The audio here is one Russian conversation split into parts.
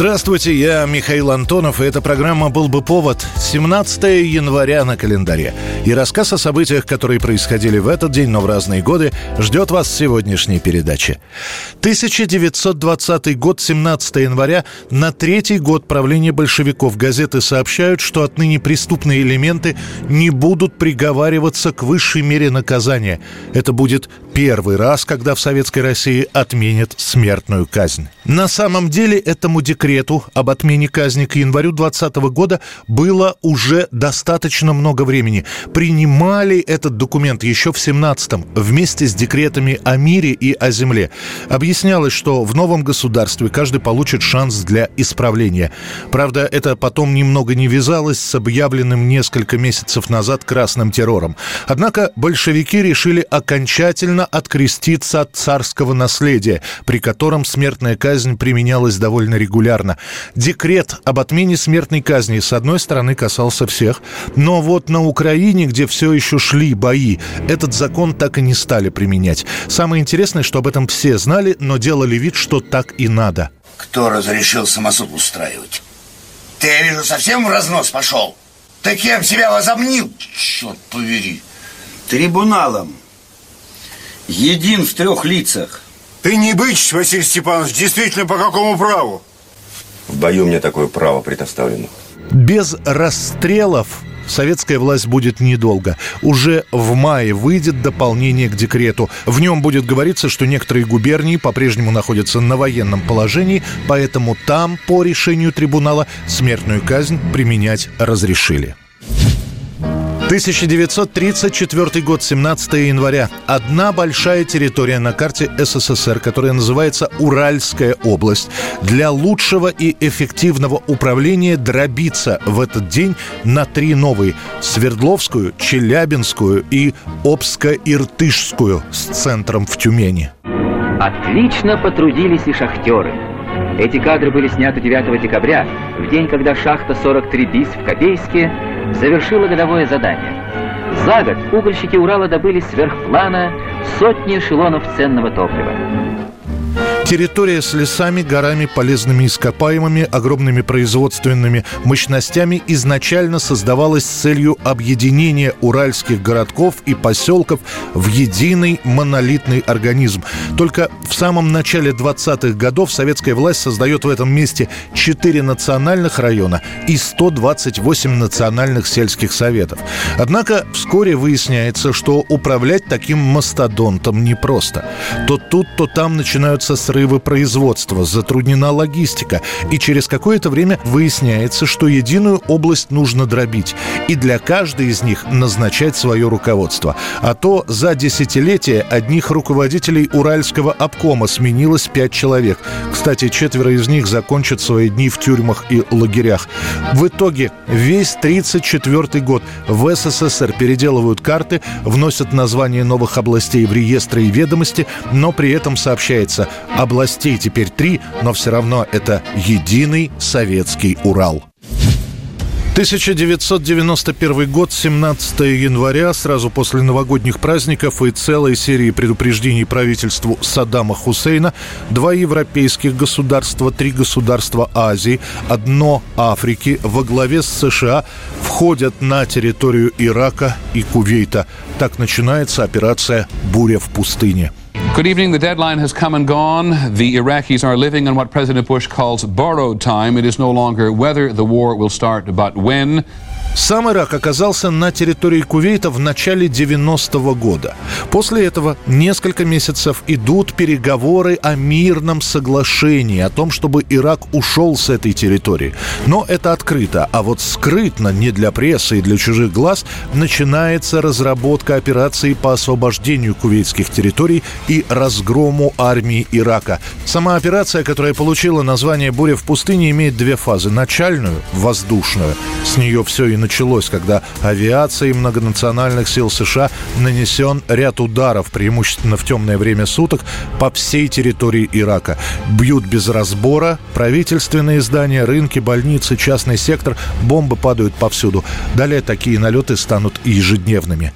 Здравствуйте, я Михаил Антонов, и эта программа «Был бы повод» 17 января на календаре. И рассказ о событиях, которые происходили в этот день, но в разные годы, ждет вас в сегодняшней передаче. 1920 год, 17 января, на третий год правления большевиков газеты сообщают, что отныне преступные элементы не будут приговариваться к высшей мере наказания. Это будет первый раз, когда в Советской России отменят смертную казнь. На самом деле этому декрету об отмене казни к январю 2020 года было уже достаточно много времени. Принимали этот документ еще в 17-м вместе с декретами о мире и о земле. Объяснялось, что в новом государстве каждый получит шанс для исправления. Правда, это потом немного не вязалось с объявленным несколько месяцев назад красным террором. Однако большевики решили окончательно откреститься от царского наследия, при котором смертная казнь применялась довольно регулярно. Декрет об отмене смертной казни, с одной стороны, касался всех, но вот на Украине, где все еще шли бои, этот закон так и не стали применять. Самое интересное, что об этом все знали, но делали вид, что так и надо. Кто разрешил самосуд устраивать? Ты, я вижу, совсем в разнос пошел. Ты кем себя возомнил? Черт повери. Трибуналом. Един в трех лицах. Ты не бычь, Василий Степанович, действительно по какому праву? В бою мне такое право предоставлено. Без расстрелов советская власть будет недолго. Уже в мае выйдет дополнение к декрету. В нем будет говориться, что некоторые губернии по-прежнему находятся на военном положении, поэтому там, по решению трибунала, смертную казнь применять разрешили. 1934 год, 17 января. Одна большая территория на карте СССР, которая называется Уральская область, для лучшего и эффективного управления дробится в этот день на три новые – Свердловскую, Челябинскую и Обско-Иртышскую с центром в Тюмени. Отлично потрудились и шахтеры. Эти кадры были сняты 9 декабря, в день, когда шахта 43 БИС в Копейске завершила годовое задание. За год угольщики Урала добыли сверхплана сотни эшелонов ценного топлива. Территория с лесами, горами, полезными ископаемыми, огромными производственными мощностями изначально создавалась с целью объединения уральских городков и поселков в единый монолитный организм. Только в самом начале 20-х годов советская власть создает в этом месте 4 национальных района и 128 национальных сельских советов. Однако вскоре выясняется, что управлять таким мастодонтом непросто. То тут, то там начинаются срывы срывы производства, затруднена логистика, и через какое-то время выясняется, что единую область нужно дробить, и для каждой из них назначать свое руководство. А то за десятилетия одних руководителей Уральского обкома сменилось пять человек. Кстати, четверо из них закончат свои дни в тюрьмах и лагерях. В итоге весь 1934 год в СССР переделывают карты, вносят названия новых областей в реестры и ведомости, но при этом сообщается, областей теперь три, но все равно это единый советский Урал. 1991 год, 17 января, сразу после новогодних праздников и целой серии предупреждений правительству Саддама Хусейна, два европейских государства, три государства Азии, одно Африки во главе с США входят на территорию Ирака и Кувейта. Так начинается операция «Буря в пустыне». Good evening. The deadline has come and gone. The Iraqis are living in what President Bush calls borrowed time. It is no longer whether the war will start, but when. Сам Ирак оказался на территории Кувейта в начале 90-го года. После этого несколько месяцев идут переговоры о мирном соглашении, о том, чтобы Ирак ушел с этой территории. Но это открыто, а вот скрытно, не для прессы и для чужих глаз, начинается разработка операции по освобождению кувейтских территорий и разгрому армии Ирака. Сама операция, которая получила название «Буря в пустыне», имеет две фазы. Начальную, воздушную, с нее все и началось, когда авиацией многонациональных сил США нанесен ряд ударов, преимущественно в темное время суток, по всей территории Ирака. Бьют без разбора правительственные здания, рынки, больницы, частный сектор. Бомбы падают повсюду. Далее такие налеты станут ежедневными.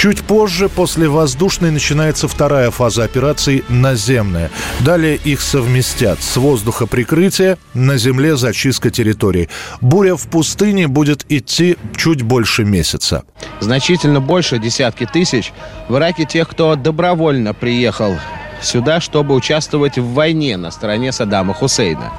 Чуть позже, после воздушной, начинается вторая фаза операции «Наземная». Далее их совместят с воздуха прикрытия, на земле зачистка территории. Буря в пустыне будет идти чуть больше месяца. Значительно больше десятки тысяч в Ираке тех, кто добровольно приехал сюда, чтобы участвовать в войне на стороне Саддама Хусейна.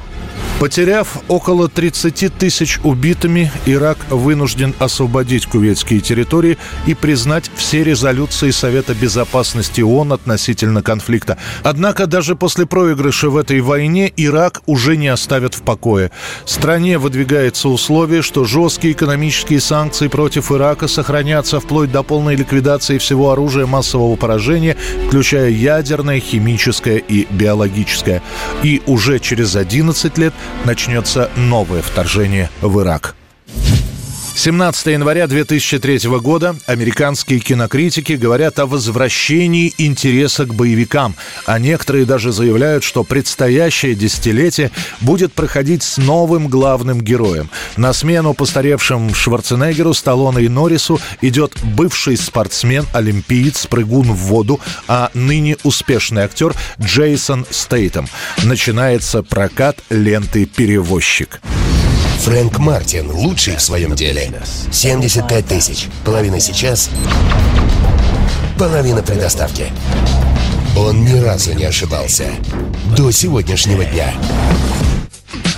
Потеряв около 30 тысяч убитыми, Ирак вынужден освободить кувейтские территории и признать все резолюции Совета Безопасности ООН относительно конфликта. Однако даже после проигрыша в этой войне Ирак уже не оставят в покое. Стране выдвигается условие, что жесткие экономические санкции против Ирака сохранятся вплоть до полной ликвидации всего оружия массового поражения, включая ядерное, химическое и биологическое. И уже через 11 лет начнется новое вторжение в Ирак. 17 января 2003 года американские кинокритики говорят о возвращении интереса к боевикам, а некоторые даже заявляют, что предстоящее десятилетие будет проходить с новым главным героем. На смену постаревшим Шварценеггеру, Сталлоне и Норрису идет бывший спортсмен, олимпиец, прыгун в воду, а ныне успешный актер Джейсон Стейтем. Начинается прокат ленты «Перевозчик». Фрэнк Мартин, лучший в своем деле. 75 тысяч. Половина сейчас, половина при доставке. Он ни разу не ошибался. До сегодняшнего дня.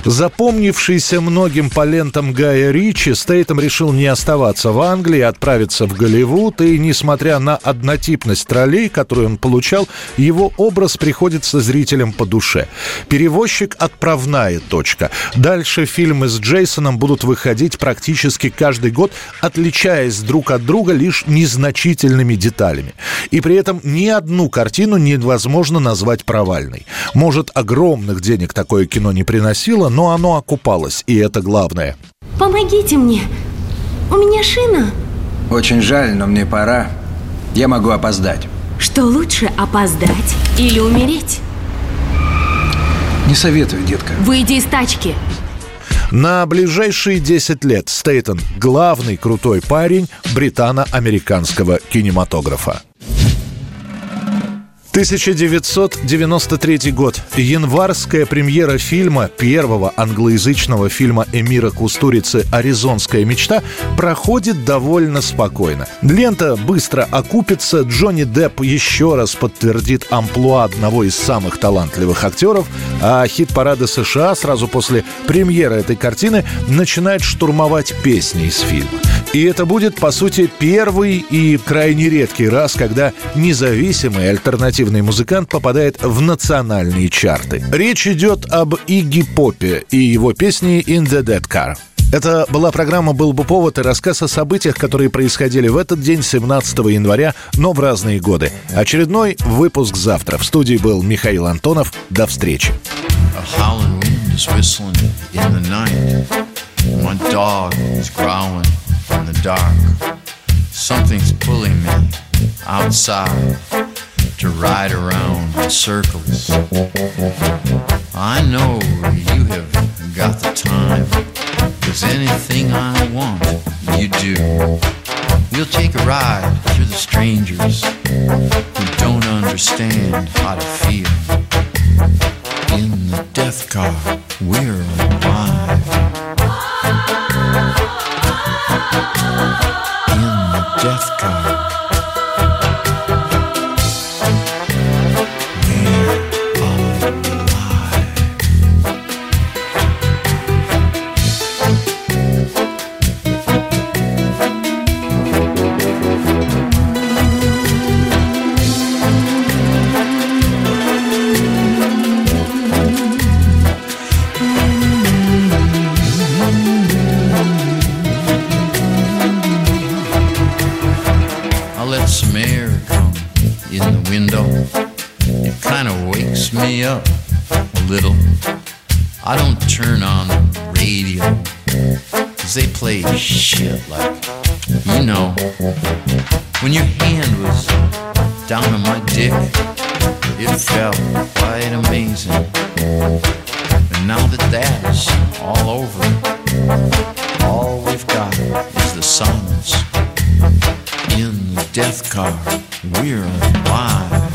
Запомнившийся многим по лентам Гая Ричи, Стейтом решил не оставаться в Англии, отправиться в Голливуд, и, несмотря на однотипность ролей, которую он получал, его образ приходится зрителям по душе. «Перевозчик» — отправная точка. Дальше фильмы с Джейсоном будут выходить практически каждый год, отличаясь друг от друга лишь незначительными деталями. И при этом ни одну картину невозможно назвать провальной. Может, огромных денег такое кино не приносило, но оно окупалось, и это главное. Помогите мне. У меня шина. Очень жаль, но мне пора. Я могу опоздать. Что лучше, опоздать или умереть? Не советую, детка. Выйди из тачки. На ближайшие 10 лет Стейтон – главный крутой парень британо-американского кинематографа. 1993 год. Январская премьера фильма, первого англоязычного фильма Эмира Кустурицы «Аризонская мечта» проходит довольно спокойно. Лента быстро окупится, Джонни Депп еще раз подтвердит амплуа одного из самых талантливых актеров, а хит-парады США сразу после премьеры этой картины начинает штурмовать песни из фильма. И это будет, по сути, первый и крайне редкий раз, когда независимый альтернативный альтернативный музыкант попадает в национальные чарты. Речь идет об Игги Попе и его песне «In the Dead Car». Это была программа «Был бы повод» и рассказ о событиях, которые происходили в этот день, 17 января, но в разные годы. Очередной выпуск завтра. В студии был Михаил Антонов. До встречи. Something's pulling me outside. To ride around in circles. I know you have got the time, cause anything I want, you do. We'll take a ride through the strangers who don't understand how to feel. In the death car, we're alive. Little, I don't turn on the radio. Cause they play shit like, you know, when your hand was down on my dick, it felt quite amazing. And now that that's all over, all we've got is the silence. In the death car, we're alive.